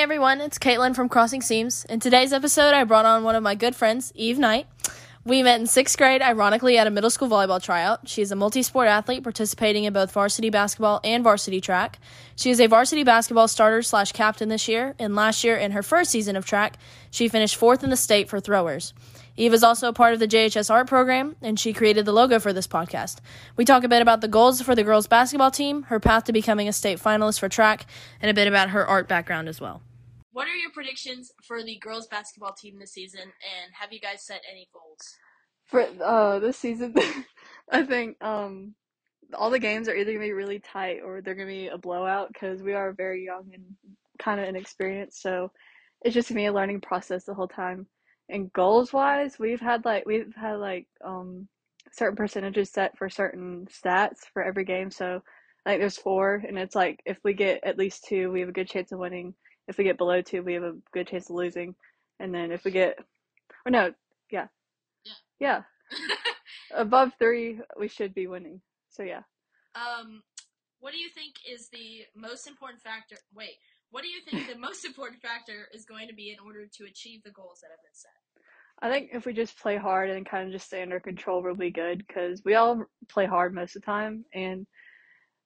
Hey everyone, it's Caitlin from Crossing Seams. In today's episode, I brought on one of my good friends, Eve Knight. We met in sixth grade, ironically, at a middle school volleyball tryout. She is a multi sport athlete participating in both varsity basketball and varsity track. She is a varsity basketball starter slash captain this year, and last year, in her first season of track, she finished fourth in the state for throwers. Eve is also a part of the JHS art program, and she created the logo for this podcast. We talk a bit about the goals for the girls basketball team, her path to becoming a state finalist for track, and a bit about her art background as well. What are your predictions for the girls basketball team this season, and have you guys set any goals? For uh this season, I think um all the games are either gonna be really tight or they're gonna be a blowout because we are very young and kind of inexperienced. So it's just gonna be a learning process the whole time. And goals wise, we've had like we've had like um certain percentages set for certain stats for every game. So like there's four, and it's like if we get at least two, we have a good chance of winning. If we get below two, we have a good chance of losing. And then if we get, or no, yeah, Yeah. yeah, above three, we should be winning. So yeah. um, what do you think is the most important factor? Wait, what do you think the most important factor is going to be in order to achieve the goals that have been set? I think if we just play hard and kind of just stay under control, we'll be good because we all play hard most of the time and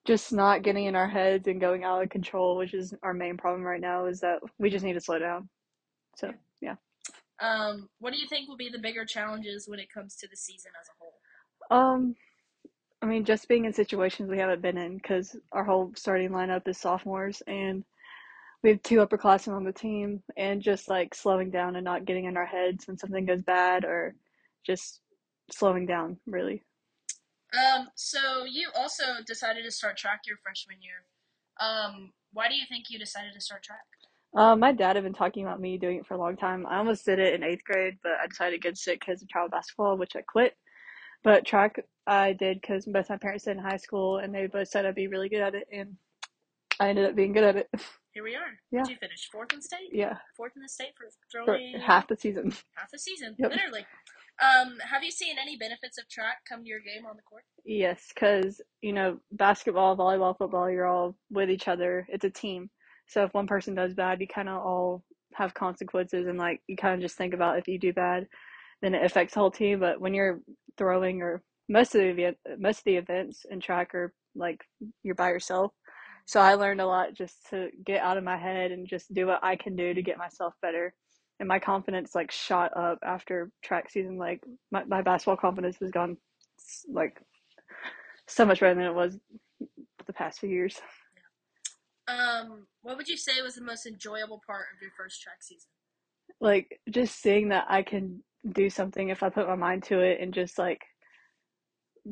just not getting in our heads and going out of control, which is our main problem right now, is that we just need to slow down. So, yeah. Um, what do you think will be the bigger challenges when it comes to the season as a whole? Um, I mean, just being in situations we haven't been in because our whole starting lineup is sophomores and we have two upperclassmen on the team, and just like slowing down and not getting in our heads when something goes bad or just slowing down, really. Um, so you also decided to start track your freshman year. Um, why do you think you decided to start track? Uh, my dad had been talking about me doing it for a long time. I almost did it in eighth grade, but I decided against it because of travel basketball, which I quit. But track I did because both my parents did in high school, and they both said I'd be really good at it, and I ended up being good at it. Here we are. Yeah. Did you finish fourth in state? yeah, Fourth in the state for for throwing half the season. half the season, Yep. literally. Um, have you seen any benefits of track come to your game on the court? Yes, because you know basketball, volleyball, football, you're all with each other. It's a team. So if one person does bad, you kind of all have consequences, and like you kind of just think about if you do bad, then it affects the whole team. But when you're throwing or most of the event, most of the events in track are like you're by yourself. So I learned a lot just to get out of my head and just do what I can do to get myself better. And my confidence like shot up after track season. Like my, my basketball confidence has gone like so much better than it was the past few years. Um, what would you say was the most enjoyable part of your first track season? Like just seeing that I can do something if I put my mind to it and just like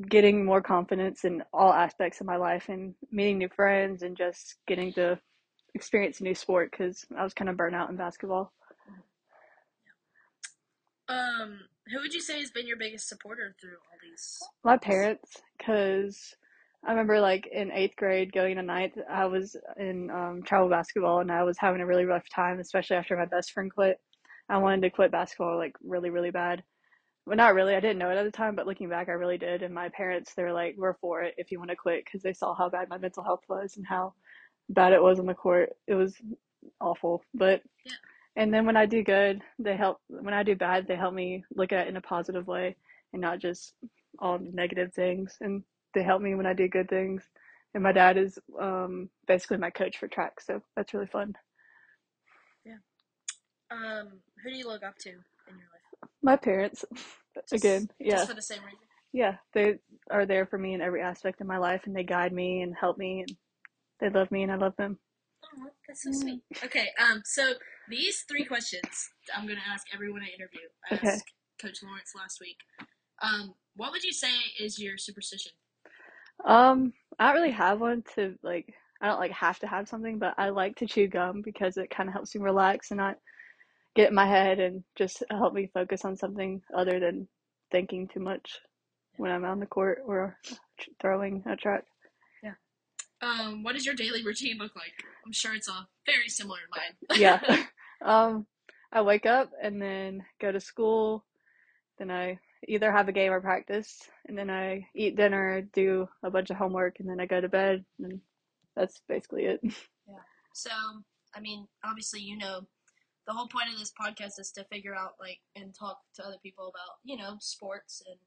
getting more confidence in all aspects of my life and meeting new friends and just getting to experience a new sport because I was kind of burnt out in basketball. Um, who would you say has been your biggest supporter through all these? My parents, because I remember like in eighth grade going to ninth, I was in um, travel basketball and I was having a really rough time, especially after my best friend quit. I wanted to quit basketball like really, really bad. Well, not really. I didn't know it at the time, but looking back, I really did. And my parents, they were like, "We're for it if you want to quit," because they saw how bad my mental health was and how bad it was on the court. It was awful. But Yeah. And then when I do good, they help. When I do bad, they help me look at it in a positive way and not just all negative things. And they help me when I do good things. And my dad is um, basically my coach for track, so that's really fun. Yeah. Um, who do you look up to in your life? My parents, Just- again, yeah. Just for the same reason. yeah, they are there for me in every aspect of my life, and they guide me and help me, and they love me, and I love them. Oh, that's so sweet. Okay, um, so these three questions I'm gonna ask everyone I interview. I Okay. asked Coach Lawrence last week. Um, what would you say is your superstition? Um, I don't really have one to like. I don't like have to have something, but I like to chew gum because it kind of helps me relax and not get in my head and just help me focus on something other than thinking too much when I'm on the court or throwing a track. Um, what does your daily routine look like? I'm sure it's a very similar to mine. yeah. um, I wake up and then go to school. Then I either have a game or practice, and then I eat dinner, do a bunch of homework, and then I go to bed. And that's basically it. Yeah. So, I mean, obviously, you know, the whole point of this podcast is to figure out like and talk to other people about you know sports and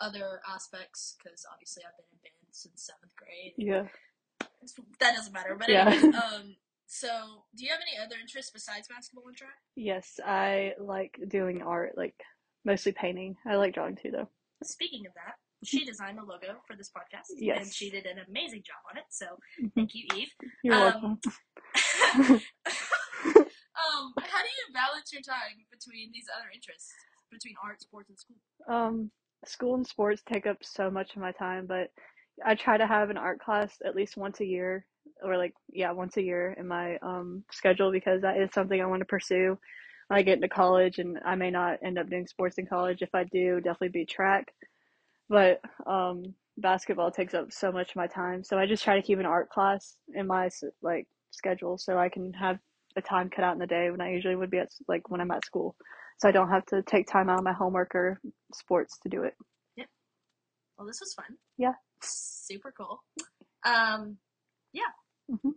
other aspects because obviously I've been in band since seventh grade. Yeah. That doesn't matter, but Yeah. anyways, um, so do you have any other interests besides basketball and track? Yes, I like doing art, like mostly painting. I like drawing too, though. Speaking of that, she designed the logo for this podcast, Yes. and she did an amazing job on it. So Mhm. thank you, Eve. You're Um, welcome. um, how do you balance your time between these other interests, between art, sports, and school? Um, school and sports take up so much of my time, but I try to have an art class at least once a year, or like, yeah, once a year in my um schedule because that is something I want to pursue when I get into college, and I may not end up doing sports in college. If I do, definitely be track. But um, basketball takes up so much of my time, so I just try to keep an art class in my like schedule so I can have a time cut out in the day when I usually would be at like when I'm at school, so I don't have to take time out of my homework or sports to do it. Yep. Well, this was fun. Yeah. Super cool. Um, yeah. Mhm.